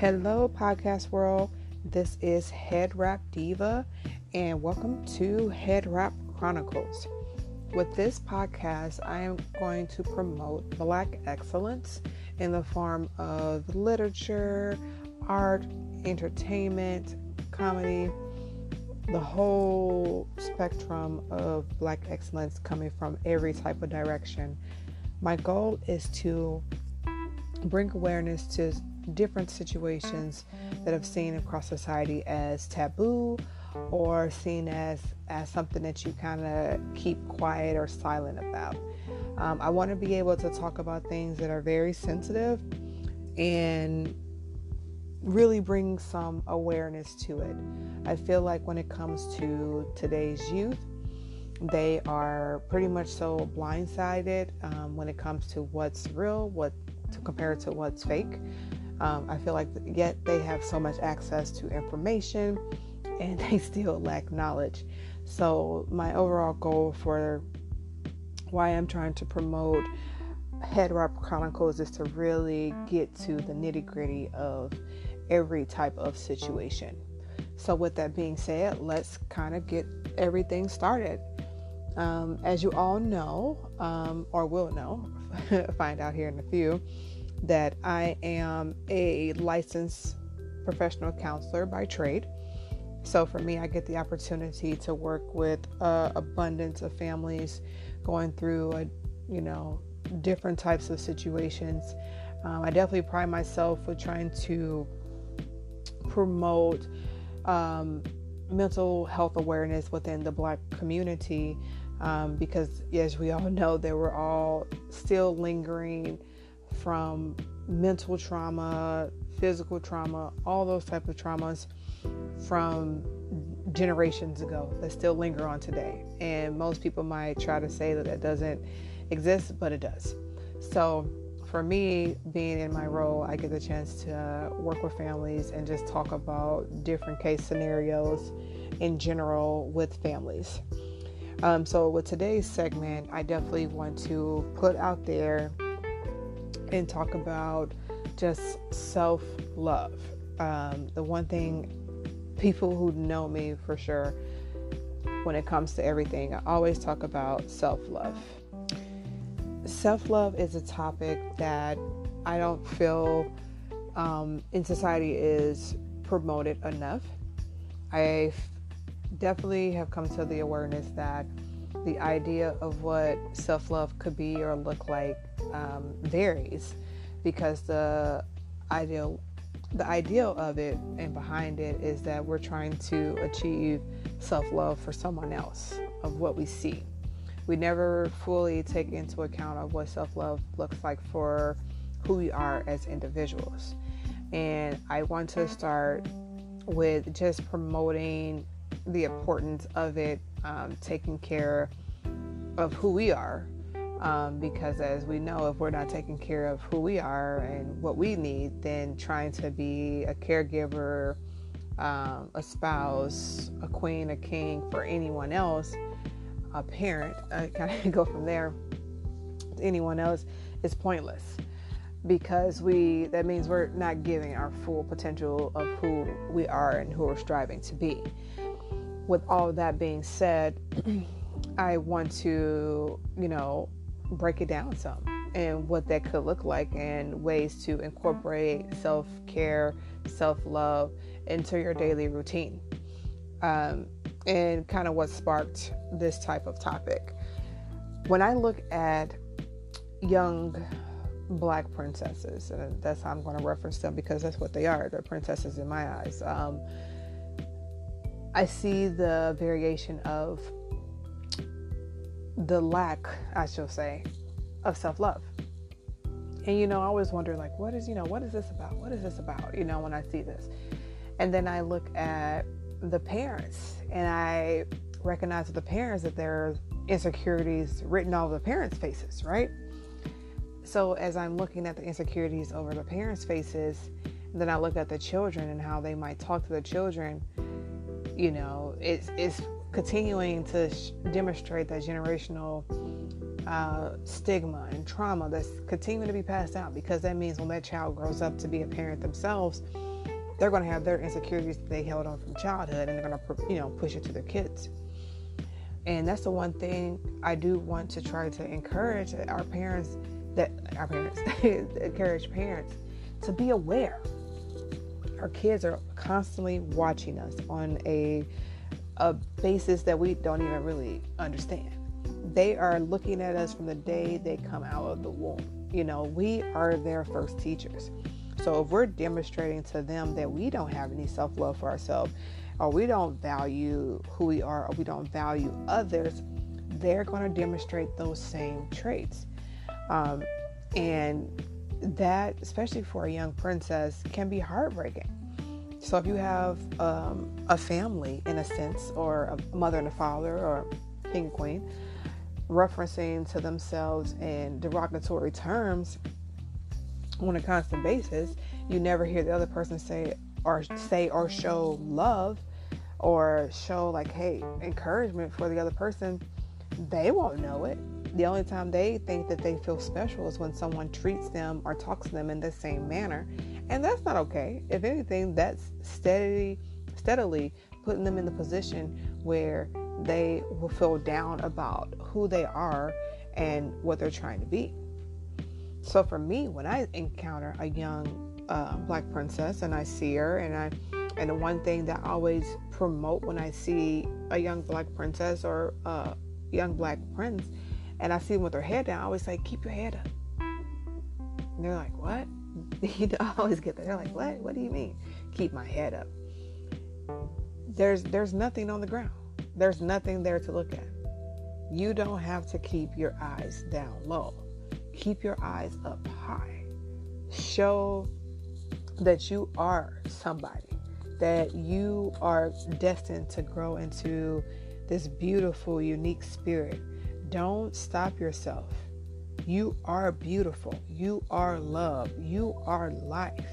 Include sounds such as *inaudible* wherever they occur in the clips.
Hello, podcast world. This is Head Wrap Diva, and welcome to Head Wrap Chronicles. With this podcast, I am going to promote Black excellence in the form of literature, art, entertainment, comedy, the whole spectrum of Black excellence coming from every type of direction. My goal is to bring awareness to different situations that I've seen across society as taboo or seen as as something that you kind of keep quiet or silent about. Um, I want to be able to talk about things that are very sensitive and really bring some awareness to it. I feel like when it comes to today's youth, they are pretty much so blindsided um, when it comes to what's real, what to compare to what's fake. Um, I feel like yet they have so much access to information and *laughs* they still lack knowledge. So, my overall goal for why I'm trying to promote Head Chronicles is to really get to the nitty gritty of every type of situation. So, with that being said, let's kind of get everything started. Um, as you all know, um, or will know, *laughs* find out here in a few, that I am a licensed professional counselor by trade. So for me, I get the opportunity to work with uh, abundance of families going through a, you know, different types of situations. Um, I definitely pride myself with trying to promote um, mental health awareness within the Black community um, because, as we all *laughs* know, there were all still lingering from mental trauma, physical trauma, all those type of traumas from generations ago that still linger on today. And most people might try to say that that doesn't exist, but it does. So for me, being in my role, I get the chance to work with families and just talk about different case scenarios in general with families. Um, so, with today's segment, I definitely want to put out there and talk about just self love. Um, the one thing people who know me for sure when it comes to everything, I always talk about self love. Self love is a topic that I don't feel um, in society is promoted enough. I definitely have come to the awareness that the idea of what self love could be or look like um, varies because the ideal the ideal of it and behind it is that we're trying to achieve self-love for someone else of what we see. We never fully take into account of what self-love looks like for who we are as individuals. And i want to start with just promoting the importance of it um, taking care of who we are um, because as we know, if we're not taking care of who we are and what we need, then trying to be a caregiver, um, a spouse, a queen, a king for anyone else, a parent, *laughs* I kind of go from there to anyone else is pointless because we that means we're not giving our full potential of who we are and who we're striving to be. With all that being said, *clears throat* I want to, you know, break it down some and what that could look like and ways to incorporate self care, self love into your daily routine. Um, and kind of what sparked this type of topic. When I look at young black princesses, and that's how I'm going to reference them because that's what they are. They're princesses in my eyes. Um, I see the variation of the lack, I shall say, of self love. And you know, I always wonder, like, what is, you know, what is this about? What is this about? You know, when I see this. And then I look at the parents and I recognize with the parents that there are insecurities written all over the parents' faces, right? So as I'm looking at the insecurities over the parents' faces, then I look at the children and how they might talk to the children, you know, it's, it's continuing to sh- demonstrate that generational uh, stigma and trauma that's continuing to be passed out because that means when that child grows up to be a parent themselves, they're going to have their insecurities that they held on from childhood and they're going to, you know, push it to their kids. And that's the one thing I do want to try to encourage our parents that our parents *laughs* encourage parents to be aware. Our kids are constantly watching us on a a basis that we don't even really understand. They are looking at us from the day they come out of the womb. You know, we are their first teachers. So if we're demonstrating to them that we don't have any self love for ourselves, or we don't value who we are, or we don't value others, they're going to demonstrate those same traits. Um, and that, especially for a young princess, can be heartbreaking. So if you have um, a family, in a sense, or a mother and a father, or king and queen, referencing to themselves in derogatory terms on a constant basis, you never hear the other person say or say or show love or show like hey encouragement for the other person they won't know it the only time they think that they feel special is when someone treats them or talks to them in the same manner. And that's not okay. If anything, that's steadily steadily putting them in the position where they will feel down about who they are and what they're trying to be. So for me, when I encounter a young uh, black princess and I see her, and I and the one thing that I always promote when I see a young black princess or a young black prince and I see them with their head down, I always say, keep your head up. And they're like, what? *laughs* you always get that. They're like, what? What do you mean? Keep my head up. There's there's nothing on the ground. There's nothing there to look at. You don't have to keep your eyes down low. Keep your eyes up high. Show that you are somebody, that you are destined to grow into this beautiful, unique spirit don't stop yourself. You are beautiful. You are love. You are life.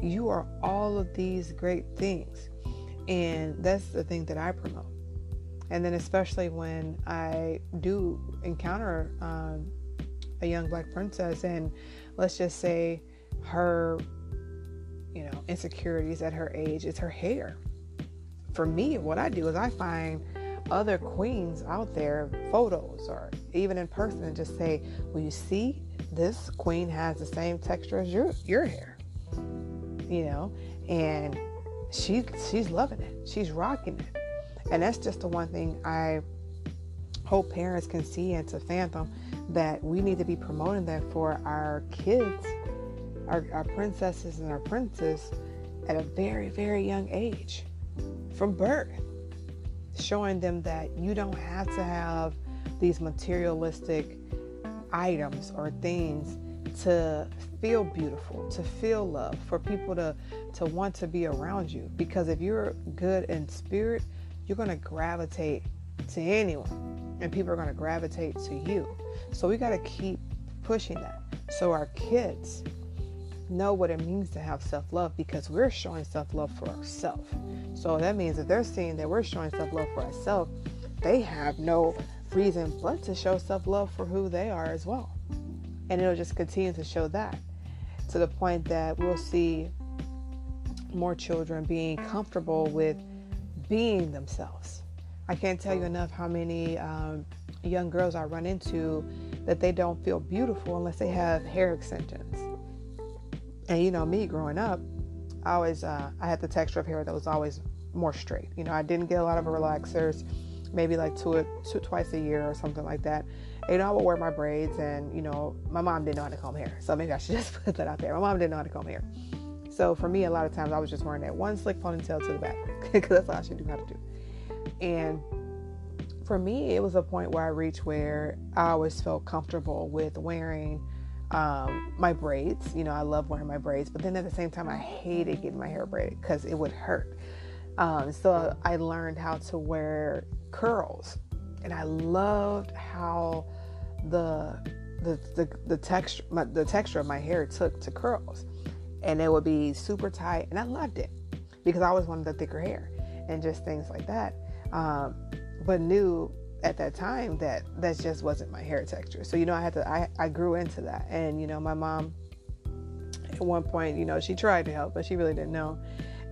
You are all of these great things. And that's the thing that I promote. And then, especially when I do encounter um, a young black princess, and let's just say her, you know, insecurities at her age is her hair. For me, what I do is I find other queens out there photos or even in person and just say, Well, you see, this queen has the same texture as your your hair. You know, and she she's loving it. She's rocking it. And that's just the one thing I hope parents can see and to fathom that we need to be promoting that for our kids, our, our princesses and our princes at a very, very young age from birth showing them that you don't have to have these materialistic items or things to feel beautiful, to feel love, for people to to want to be around you. Because if you're good in spirit, you're going to gravitate to anyone, and people are going to gravitate to you. So we got to keep pushing that. So our kids know what it means to have self love because we're showing self love for ourselves. So that means if they're seeing that we're showing self love for ourselves, they have no reason but to show self love for who they are as well. And it'll just continue to show that to the point that we'll see more children being comfortable with being themselves. I can't tell you enough how many um, young girls I run into that they don't feel beautiful unless they have hair extensions and you know me growing up, I always uh, I had the texture of hair that was always more straight. You know, I didn't get a lot of relaxers, maybe like two, two twice a year or something like that. And, you know, I would wear my braids, and you know, my mom didn't know how to comb hair, so maybe I should *laughs* just put that out there. My mom didn't know how to comb hair, so for me, a lot of times I was just wearing that one slick ponytail to the back *laughs* because that's all I should do how to do. And for me, it was a point where I reached where I always felt comfortable with wearing um, my braids. You know, I love wearing my braids, but then at the same time, I hated getting my hair braided because it would hurt. Um, so I learned how to wear curls, and I loved how the the the, the texture my, the texture of my hair took to curls, and it would be super tight, and I loved it because I always wanted the thicker hair and just things like that. Um, but knew at that time that that just wasn't my hair texture. So you know, I had to I, I grew into that, and you know, my mom at one point, you know, she tried to help, but she really didn't know.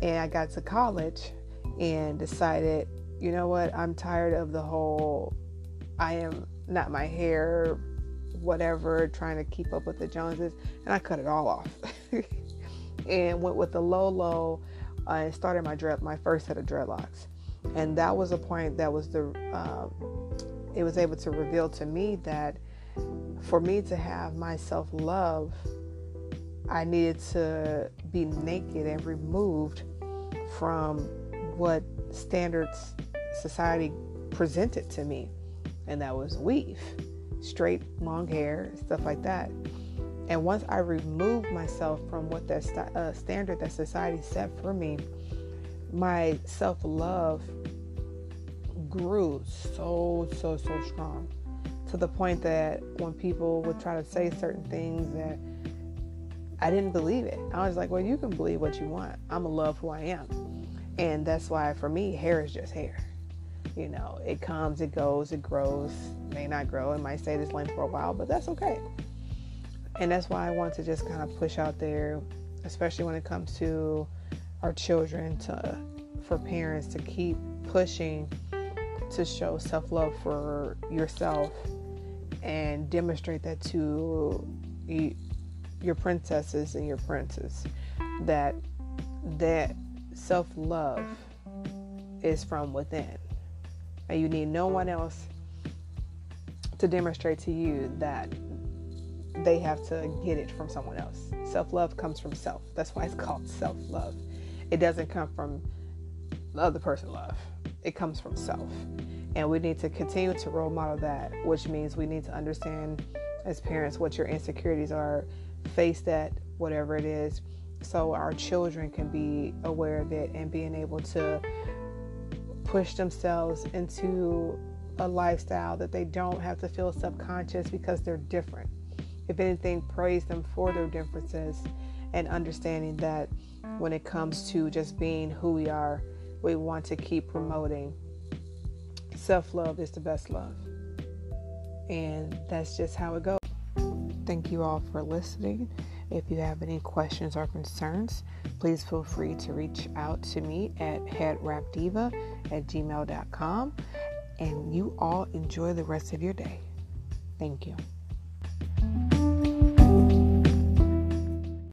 And I got to college and decided, you know what, I'm tired of the whole I am not my hair, whatever, trying to keep up with the Joneses, and I cut it all off. *laughs* and went with the low low uh, and started my dread my first set of dreadlocks and that was a point that was the um, it was able to reveal to me that for me to have my self love, I needed to be naked and removed from what standards society presented to me, and that was weave, straight long hair, stuff like that. And once I removed myself from what that st- uh, standard that society set for me, my self love grew so, so, so strong to the point that when people would try to say certain things that I didn't believe it. I was like, well, you can believe what you want. I'm going to love who I am. And that's why for me, hair is just hair. You know, it comes, it goes, it grows, may not grow, it might stay this length for a while, but that's okay. And that's why I want to just kind of push out there, especially when it comes to our children to for parents to keep pushing to show self-love for yourself and demonstrate that to your princesses and your princes that that self-love is from within. And you need no one else to demonstrate to you that they have to get it from someone else. Self-love comes from self. That's why it's called self-love it doesn't come from the other person love. It comes from self. And we need to continue to role model that, which means we need to understand as parents what your insecurities are, face that, whatever it is, so our children can be aware of it and being able to push themselves into a lifestyle that they don't have to feel subconscious because they're different. If anything, praise them for their differences and understanding that when it comes to just being who we are, we want to keep promoting self love is the best love. And that's just how it goes. Thank you all for listening. If you have any questions or concerns, please feel free to reach out to me at headwrapdiva at gmail.com. And you all enjoy the rest of your day. Thank you.